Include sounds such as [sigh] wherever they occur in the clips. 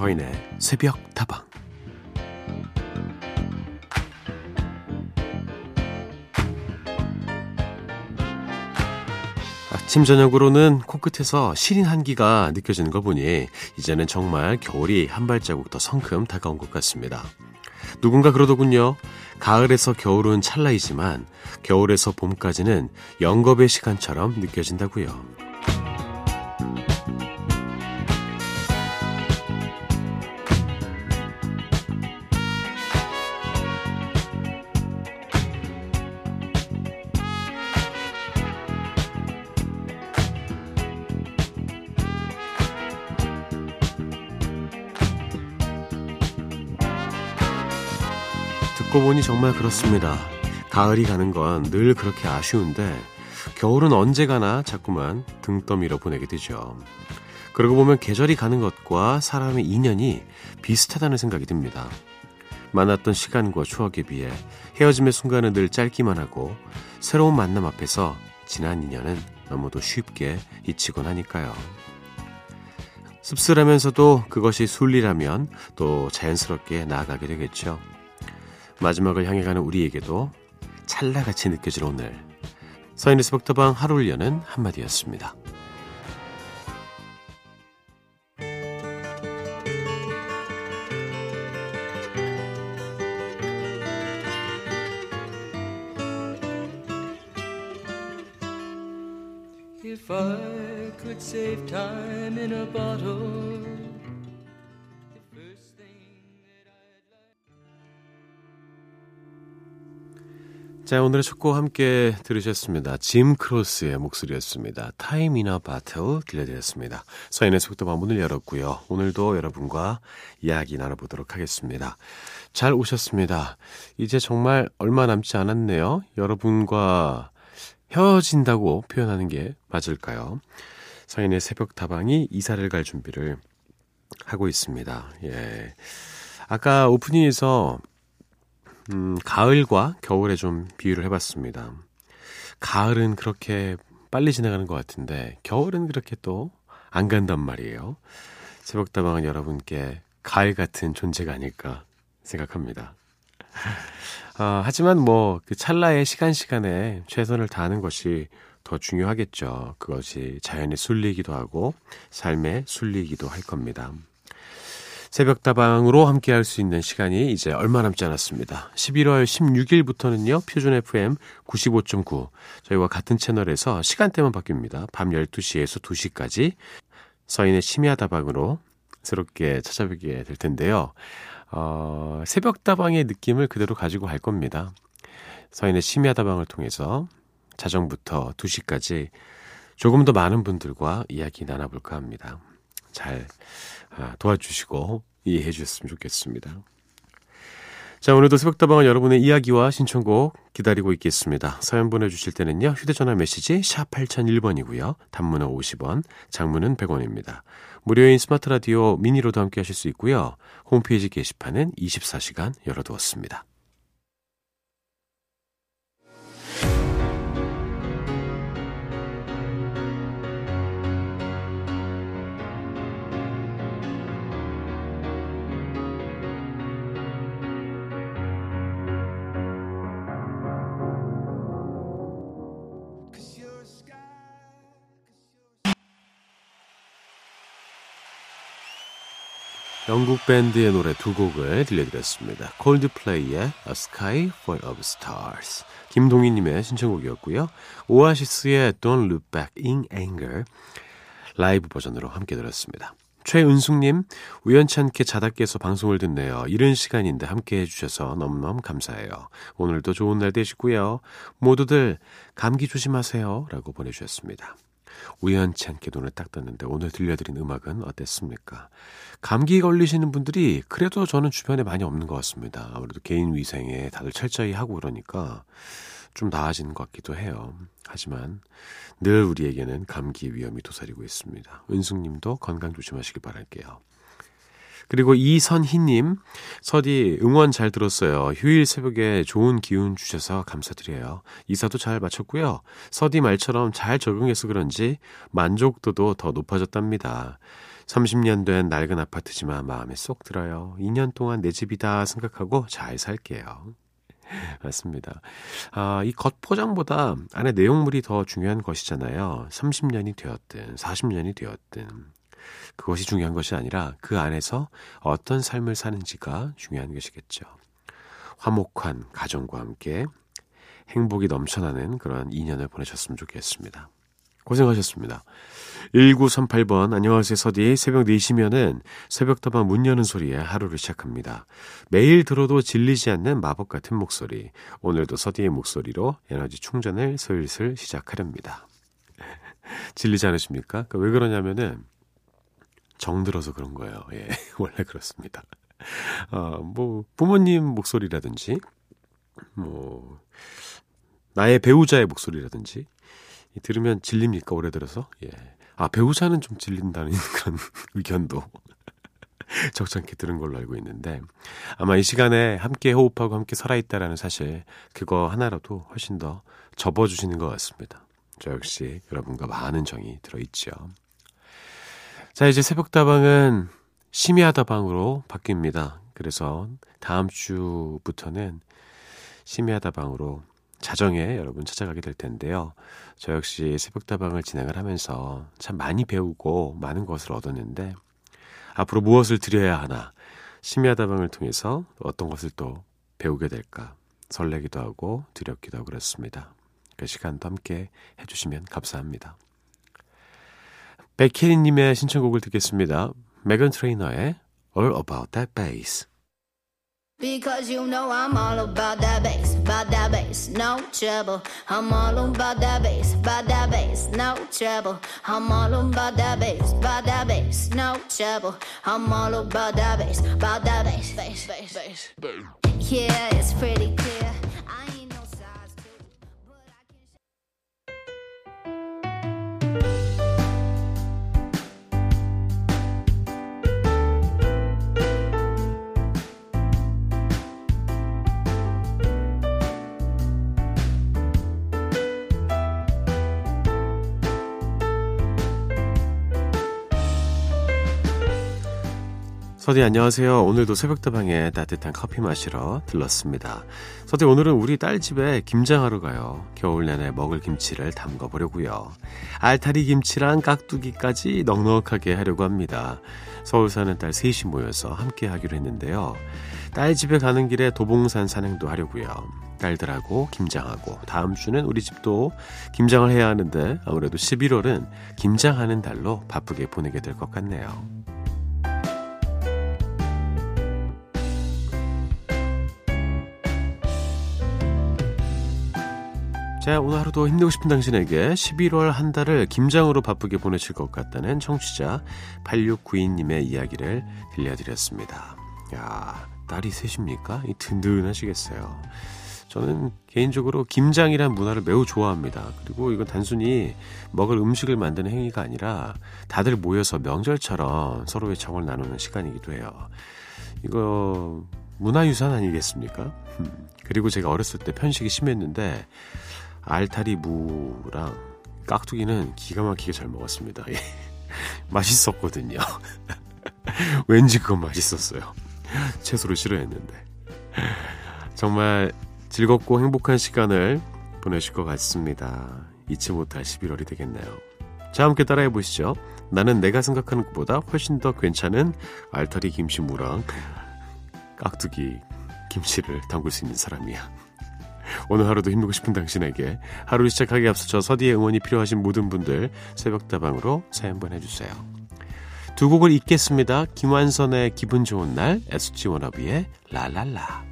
서인의 새벽 다방 아침 저녁으로는 코끝에서 시린 한기가 느껴지는 걸 보니 이제는 정말 겨울이 한 발자국 더 성큼 다가온 것 같습니다. 누군가 그러더군요. 가을에서 겨울은 찰나이지만 겨울에서 봄까지는 영겁의 시간처럼 느껴진다고요. 듣고 보니 정말 그렇습니다. 가을이 가는 건 늘 그렇게 아쉬운데 겨울은 언제 가나 자꾸만 등 떠밀어 보내게 되죠. 그러고 보면 계절이 가는 것과 사람의 인연이 비슷하다는 생각이 듭니다. 만났던 시간과 추억에 비해 헤어짐의 순간은 늘 짧기만 하고 새로운 만남 앞에서 지난 인연은 너무도 쉽게 잊히곤 하니까요. 씁쓸하면서도 그것이 순리라면 또 자연스럽게 나아가게 되겠죠. 마지막을 향해 가는 우리에게도 찰나같이 느껴질 오늘 서인의 스벅터방 하루를 여는 한마디였습니다. If I could save time in a bottle 자, 오늘의 첫 곡 함께 들으셨습니다. 짐 크로스의 목소리였습니다. 타임 이나 바틀 들려드렸습니다. 서인의 속도방 문을 열었고요. 오늘도 여러분과 이야기 나눠보도록 하겠습니다. 잘 오셨습니다. 이제 정말 얼마 남지 않았네요. 여러분과 헤어진다고 표현하는 게 맞을까요? 서인의 새벽 다방이 이사를 갈 준비를 하고 있습니다. 예. 아까 오프닝에서 음, 가을과 겨울에 좀 비유를 해봤습니다. 가을은 그렇게 빨리 지나가는 것 같은데 겨울은 그렇게 또 안 간단 말이에요. 새벽다방은 여러분께 가을 같은 존재가 아닐까 생각합니다. 아, 하지만 뭐 그 찰나의 시간 시간에 최선을 다하는 것이 더 중요하겠죠. 그것이 자연의 순리이기도 하고 삶의 순리이기도 할 겁니다. 새벽다방으로 함께 할 수 있는 시간이 이제 얼마 남지 않았습니다. 11월 16일부터는요, 표준 FM 95.9. 저희와 같은 채널에서 시간대만 바뀝니다. 밤 12시에서 2시까지 서인의 심야다방으로 새롭게 찾아뵙게 될 텐데요. 어, 새벽다방의 느낌을 그대로 가지고 갈 겁니다. 서인의 심야다방을 통해서 자정부터 2시까지 조금 더 많은 분들과 이야기 나눠볼까 합니다. 잘 아, 도와주시고 이해해 주셨으면 좋겠습니다. 자, 오늘도 새벽다방은 여러분의 이야기와 신청곡 기다리고 있겠습니다. 사연 보내주실 때는요, 휴대전화 메시지 샵 8001번이고요. 단문은 50원, 장문은 100원입니다. 무료인 스마트 라디오 미니로도 함께 하실 수 있고요. 홈페이지 게시판은 24시간 열어두었습니다. 영국 밴드의 노래 두 곡을 들려드렸습니다. 콜드플레이의 A Sky Full of Stars 김동희님의 신청곡이었고요. 오아시스의 Don't Look Back in Anger 라이브 버전으로 함께 들었습니다. 최은숙님, 우연치 않게 자다 깨서 방송을 듣네요. 이른 시간인데 함께 해주셔서 너무너무 감사해요. 오늘도 좋은 날 되시고요. 모두들 감기 조심하세요. 라고 보내주셨습니다. 우연치 않게 눈을 딱 떴는데 오늘 들려드린 음악은 어땠습니까? 감기 걸리시는 분들이 그래도 저는 주변에 많이 없는 것 같습니다. 아무래도 개인 위생에 다들 철저히 하고 그러니까 좀 나아지는 것 같기도 해요. 하지만 늘 우리에게는 감기 위험이 도사리고 있습니다. 은숙님도 건강 조심하시길 바랄게요. 그리고 이선희님, 서디 응원 잘 들었어요. 휴일 새벽에 좋은 기운 주셔서 감사드려요. 이사도 잘 마쳤고요. 서디 말처럼 잘 적응해서 그런지 만족도도 더 높아졌답니다. 30년 된 낡은 아파트지만 마음에 쏙 들어요. 2년 동안 내 집이다 생각하고 잘 살게요. [laughs] 맞습니다. 아, 이 겉 포장보다 안에 내용물이 더 중요한 것이잖아요. 30년이 되었든 40년이 되었든 그것이 중요한 것이 아니라 그 안에서 어떤 삶을 사는지가 중요한 것이겠죠. 화목한 가정과 함께 행복이 넘쳐나는 그런 2년을 보내셨으면 좋겠습니다. 고생하셨습니다. 1938번 안녕하세요 서디 새벽 4시면은 새벽다방 문 여는 소리에 하루를 시작합니다. 매일 들어도 질리지 않는 마법 같은 목소리 오늘도 서디의 목소리로 에너지 충전을 슬슬 시작하렵니다. [laughs] 질리지 않으십니까? 그러니까 왜 그러냐면은 정들어서 그런 거예요. 예, [laughs] 원래 그렇습니다. 어, 뭐 부모님 목소리라든지 뭐 나의 배우자의 목소리라든지 들으면 질립니까 오래 들어서? 예. 아 배우자는 좀 질린다는 [laughs] 그런 의견도 [laughs] 적잖게 들은 걸로 알고 있는데 아마 이 시간에 함께 호흡하고 함께 살아있다라는 사실 그거 하나라도 훨씬 더 접어주시는 것 같습니다. 저 역시 여러분과 많은 정이 들어있죠. 자 이제 새벽다방은 심야다방으로 바뀝니다. 그래서 다음 주부터는 심야다방으로 자정에 여러분 찾아가게 될 텐데요. 저 역시 새벽다방을 진행을 하면서 참 많이 배우고 많은 것을 얻었는데 앞으로 무엇을 드려야 하나 심야다방을 통해서 어떤 것을 또 배우게 될까 설레기도 하고 두렵기도 하고 그렇습니다. 그 시간도 함께 해주시면 감사합니다. 백혜리님의 신청곡을 듣겠습니다. 메건 트레이너의 All About That Bass Because you know I'm all about that bass, about that bass, no trouble. I'm all about that bass, about that bass, no trouble. I'm all about that bass, about that bass, no trouble. I'm all about that bass, about that bass, bass, bass, bass. Yeah, it's pretty clear. 서디 안녕하세요. 오늘도 새벽다방에 따뜻한 커피 마시러 들렀습니다. 서디 오늘은 우리 딸 집에 김장하러 가요. 겨울 내내 먹을 김치를 담가 보려고요. 알타리 김치랑 깍두기까지 넉넉하게 하려고 합니다. 서울 사는 딸 셋이 모여서 함께 하기로 했는데요. 딸 집에 가는 길에 도봉산 산행도 하려고요. 딸들하고 김장하고 다음 주는 우리 집도 김장을 해야 하는데 아무래도 11월은 김장하는 달로 바쁘게 보내게 될 것 같네요. 자, 오늘 하루도 힘내고 싶은 당신에게 11월 한 달을 김장으로 바쁘게 보내실 것 같다는 청취자 8692님의 이야기를 들려드렸습니다. 야, 딸이 셋입니까? 이 든든하시겠어요. 저는 개인적으로 김장이란 문화를 매우 좋아합니다. 그리고 이건 단순히 먹을 음식을 만드는 행위가 아니라 다들 모여서 명절처럼 서로의 정을 나누는 시간이기도 해요. 이거 문화유산 아니겠습니까? 그리고 제가 어렸을 때 편식이 심했는데 알타리 무랑 깍두기는 기가 막히게 잘 먹었습니다. 예. [laughs] 맛있었거든요. [laughs] 왠지 그건 맛있었어요. 채소를 싫어했는데. 정말 즐겁고 행복한 시간을 보내실 것 같습니다. 잊지 못할 11월이 되겠네요. 자, 함께 따라해 보시죠. 나는 내가 생각하는 것보다 훨씬 더 괜찮은 알타리 김치 무랑 깍두기 김치를 담글 수 있는 사람이야. 오늘 하루도 힘내고 싶은 당신에게 하루를 시작하기 앞서 저 서디의 응원이 필요하신 모든 분들 새벽다방으로 사연 보내주세요. 두 곡을 읽겠습니다. 김완선의 기분 좋은 날, SG 워너비의 라랄라.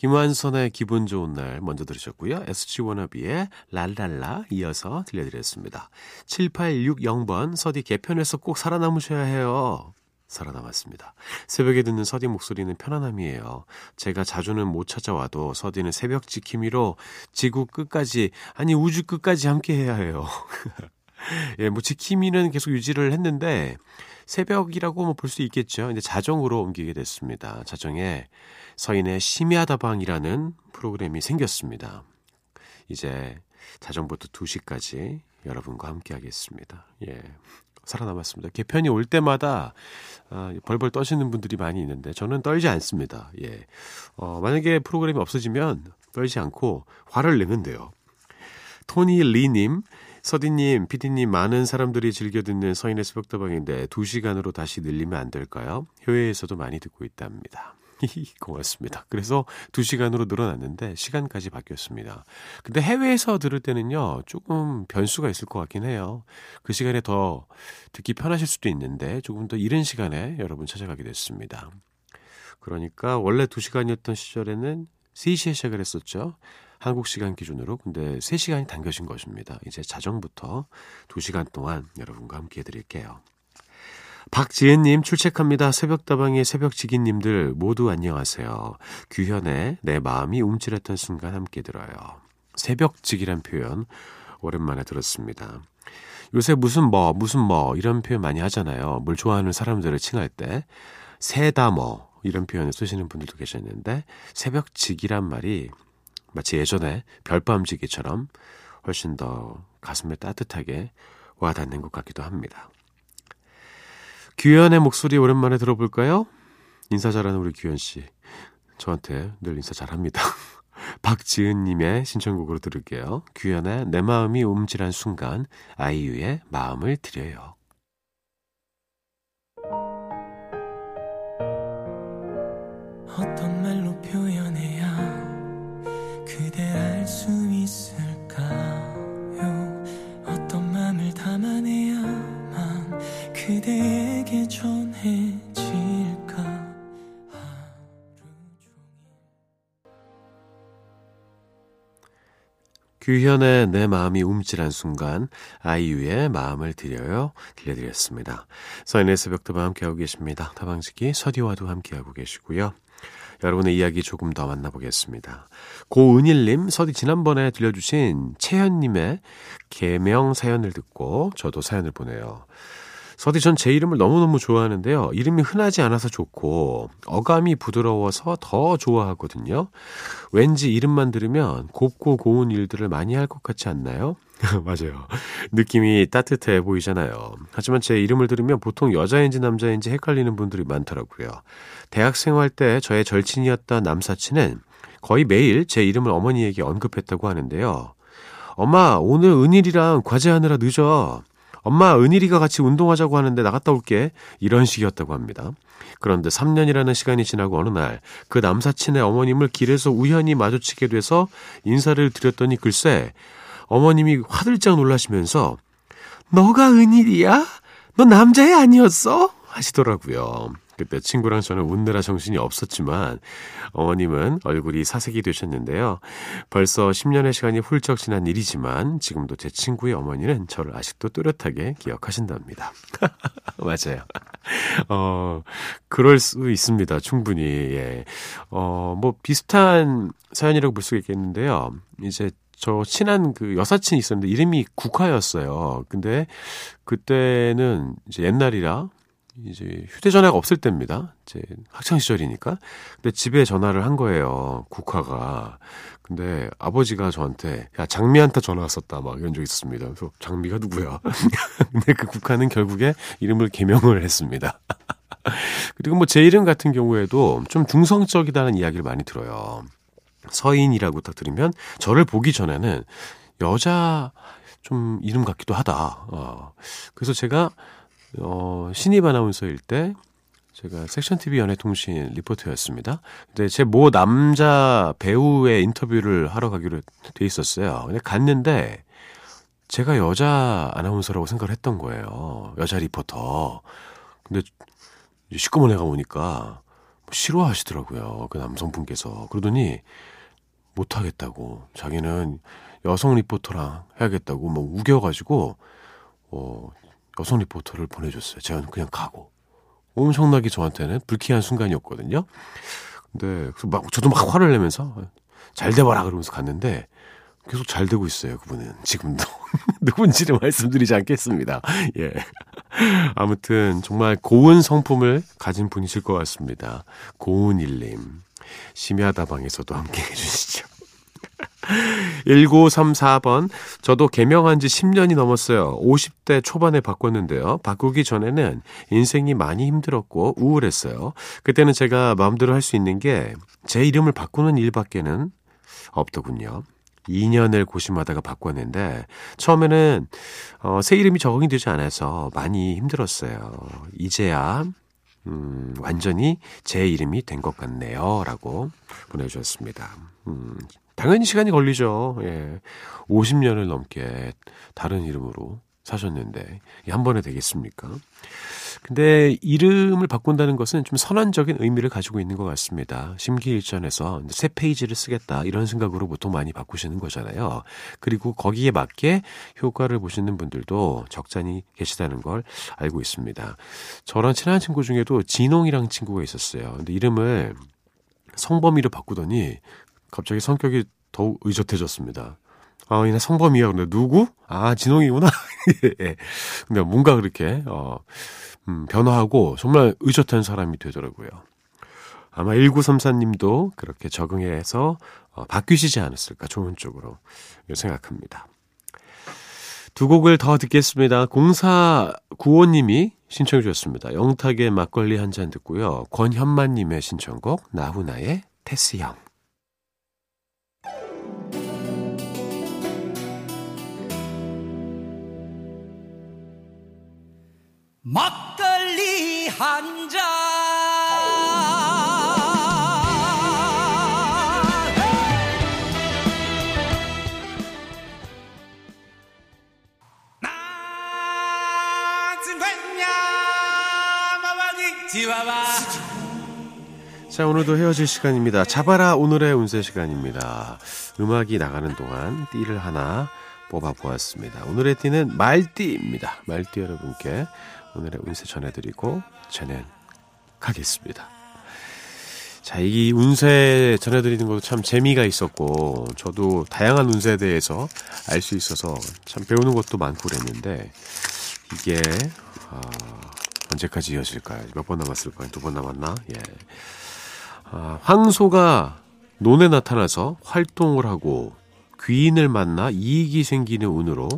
김완선의 기분 좋은 날 먼저 들으셨고요. SG 워너비의 랄랄라 이어서 들려드렸습니다. 7860번 서디 개편에서 꼭 살아남으셔야 해요. 살아남았습니다. 새벽에 듣는 서디 목소리는 편안함이에요. 제가 자주는 못 찾아와도 서디는 새벽 지킴이로 지구 끝까지, 아니 우주 끝까지 함께 해야 해요. [laughs] 예, 뭐 지킴이는 계속 유지를 했는데 새벽이라고 뭐 볼 수 있겠죠. 근데 자정으로 옮기게 됐습니다. 자정에 서인의 심야다방이라는 프로그램이 생겼습니다. 이제 자정부터 2시까지 여러분과 함께 하겠습니다. 예. 살아남았습니다. 개편이 올 때마다 아, 벌벌 떠시는 분들이 많이 있는데 저는 떨지 않습니다. 예. 어, 만약에 프로그램이 없어지면 떨지 않고 화를 내면 돼요. 토니 리님, 서디님, 피디님 많은 사람들이 즐겨 듣는 서인의 새벽다방인데 2시간으로 다시 늘리면 안 될까요? 효회에서도 많이 듣고 있답니다. [laughs] 고맙습니다. 그래서 2시간으로 늘어났는데 시간까지 바뀌었습니다. 근데 해외에서 들을 때는요, 조금 변수가 있을 것 같긴 해요. 그 시간에 더 듣기 편하실 수도 있는데 조금 더 이른 시간에 여러분 찾아가게 됐습니다. 그러니까 원래 2시간이었던 시절에는 3시에 시작을 했었죠. 한국 시간 기준으로. 근데 3시간이 당겨진 것입니다. 이제 자정부터 2시간 동안 여러분과 함께 해드릴게요. 박지혜님 출첵합니다. 새벽다방의 새벽지기님들 모두 안녕하세요. 규현의 내 마음이 움찔했던 순간 함께 들어요. 새벽지기란 표현 오랜만에 들었습니다. 요새 무슨 뭐 무슨 뭐 이런 표현 많이 하잖아요. 뭘 좋아하는 사람들을 칭할 때 새다 뭐 이런 표현을 쓰시는 분들도 계셨는데 새벽지기란 말이 마치 예전에 별밤지기처럼 훨씬 더 가슴에 따뜻하게 와닿는 것 같기도 합니다. 규현의 목소리 오랜만에 들어볼까요? 인사 잘하는 우리 규현 씨. 저한테 늘 인사 잘합니다. [laughs] 박지은님의 신청곡으로 들을게요. 규현의 내 마음이 움찔한 순간, 아이유의 마음을 드려요. 어떤 규현의 내 마음이 움찔한 순간 아이유의 마음을 드려요 들려드렸습니다. 서인의 새벽도방 함께하고 계십니다. 다방지기 서디와도 함께하고 계시고요. 여러분의 이야기 조금 더 만나보겠습니다. 고은일님, 서디 지난번에 들려주신 채연님의 개명 사연을 듣고 저도 사연을 보내요. 서디 전 제 이름을 너무너무 좋아하는데요. 이름이 흔하지 않아서 좋고 어감이 부드러워서 더 좋아하거든요. 왠지 이름만 들으면 곱고 고운 일들을 많이 할 것 같지 않나요? [laughs] 맞아요. 느낌이 따뜻해 보이잖아요. 하지만 제 이름을 들으면 보통 여자인지 남자인지 헷갈리는 분들이 많더라고요. 대학생 활 때 저의 절친이었던 남사친은 거의 매일 제 이름을 어머니에게 언급했다고 하는데요. 엄마, 오늘 은일이랑 과제하느라 늦어. 엄마, 은일이가 같이 운동하자고 하는데 나갔다 올게. 이런 식이었다고 합니다. 그런데 3년이라는 시간이 지나고 어느 날 그 남사친의 어머님을 길에서 우연히 마주치게 돼서 인사를 드렸더니 글쎄 어머님이 화들짝 놀라시면서 너가 은일이야? 너 남자애 아니었어? 하시더라고요. 그때 친구랑 저는 웃느라 정신이 없었지만 어머님은 얼굴이 사색이 되셨는데요. 벌써 10년의 시간이 훌쩍 지난 일이지만 지금도 제 친구의 어머니는 저를 아직도 뚜렷하게 기억하신답니다. [laughs] 맞아요. 어, 그럴 수 있습니다. 충분히. 예. 어, 뭐 비슷한 사연이라고 볼 수 있겠는데요. 이제 저 친한 그 여사친이 있었는데 이름이 국화였어요. 근데 그때는 이제 옛날이라 이제 휴대전화가 없을 때입니다. 제 학창 시절이니까. 근데 집에 전화를 한 거예요. 국화가. 근데 아버지가 저한테 야 장미한테 전화 왔었다 막 이런 적 있었습니다. 그래서 장미가 누구야? [laughs] 근데 그 국화는 결국에 이름을 개명을 했습니다. [laughs] 그리고 뭐 제 이름 같은 경우에도 좀 중성적이다는 이야기를 많이 들어요. 서인이라고 딱 들으면 저를 보기 전에는 여자 좀 이름 같기도 하다. 어. 그래서 제가 어, 신입 아나운서일 때 제가 섹션 TV 연예통신 리포터였습니다. 근데 제 모 남자 배우의 인터뷰를 하러 가기로 돼 있었어요. 근데 갔는데 제가 여자 아나운서라고 생각을 했던 거예요. 여자 리포터. 근데 시꺼먼 애가 오니까 싫어하시더라고요. 그 남성분께서. 그러더니 못하겠다고. 자기는 여성 리포터랑 해야겠다고 뭐 우겨가지고, 어, 여성 리포터를 보내줬어요. 제가 그냥 가고. 엄청나게 저한테는 불쾌한 순간이었거든요. 근데 막 저도 막 화를 내면서 잘 돼봐라 그러면서 갔는데 계속 잘 되고 있어요. 그분은 지금도 [laughs] 누군지를 말씀드리지 않겠습니다. 예. 아무튼 정말 고운 성품을 가진 분이실 것 같습니다. 고운일님 심야다방에서도 함께 해주시죠. 1934번. 저도 개명한 지 10년이 넘었어요. 50대 초반에 바꿨는데요. 바꾸기 전에는 인생이 많이 힘들었고 우울했어요. 그때는 제가 마음대로 할 수 있는 게 제 이름을 바꾸는 일밖에는 없더군요. 2년을 고심하다가 바꿨는데 처음에는 어, 새 이름이 적응이 되지 않아서 많이 힘들었어요. 이제야 음, 완전히 제 이름이 된 것 같네요. 라고 보내주셨습니다. 음, 당연히 시간이 걸리죠. 예. 50년을 넘게 다른 이름으로 사셨는데 한 번에 되겠습니까? 근데 이름을 바꾼다는 것은 좀 선언적인 의미를 가지고 있는 것 같습니다. 심기일전에서 새 페이지를 쓰겠다 이런 생각으로 보통 많이 바꾸시는 거잖아요. 그리고 거기에 맞게 효과를 보시는 분들도 적잖이 계시다는 걸 알고 있습니다. 저랑 친한 친구 중에도 진홍이랑 친구가 있었어요. 근데 이름을 성범이로 바꾸더니 갑자기 성격이 더욱 의젓해졌습니다. 아, 이나 성범이야. 근데 누구? 아, 진홍이구나. [laughs] 예. 근데 뭔가 그렇게, 어, 음, 변화하고 정말 의젓한 사람이 되더라고요. 아마 1934님도 그렇게 적응해서 어, 바뀌시지 않았을까, 좋은 쪽으로 생각합니다. 두 곡을 더 듣겠습니다. 0495님이 신청해 주셨습니다. 영탁의 막걸리 한 잔 듣고요. 권현만님의 신청곡, 나훈아의 테스형. 막걸리 한 잔. 자, 오늘도 헤어질 시간입니다. 잡아라 오늘의 운세 시간입니다. 음악이 나가는 동안 띠를 하나 뽑아 보았습니다. 오늘의 띠는 말띠입니다. 말띠 여러분께 오늘의 운세 전해드리고 저는 가겠습니다. 자, 이 운세 전해드리는 것도 참 재미가 있었고, 저도 다양한 운세에 대해서 알 수 있어서 참 배우는 것도 많고 그랬는데, 이게, 어, 언제까지 이어질까요? 몇 번 남았을까요? 두 번 남았나? 예. 아, 황소가 논에 나타나서 활동을 하고 귀인을 만나 이익이 생기는 운으로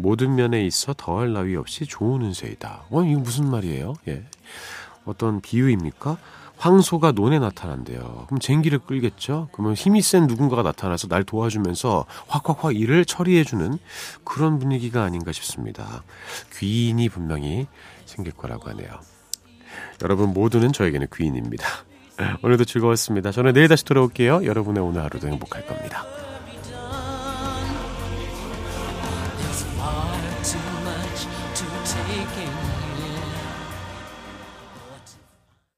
모든 면에 있어 더할 나위 없이 좋은 운세이다. 어, 이거 무슨 말이에요? 예. 어떤 비유입니까? 황소가 논에 나타난대요. 그럼 쟁기를 끌겠죠? 그러면 힘이 센 누군가가 나타나서 날 도와주면서 확확확 일을 처리해주는 그런 분위기가 아닌가 싶습니다. 귀인이 분명히 생길 거라고 하네요. 여러분 모두는 저에게는 귀인입니다. [laughs] 오늘도 즐거웠습니다. 저는 내일 다시 돌아올게요. 여러분의 오늘 하루도 행복할 겁니다.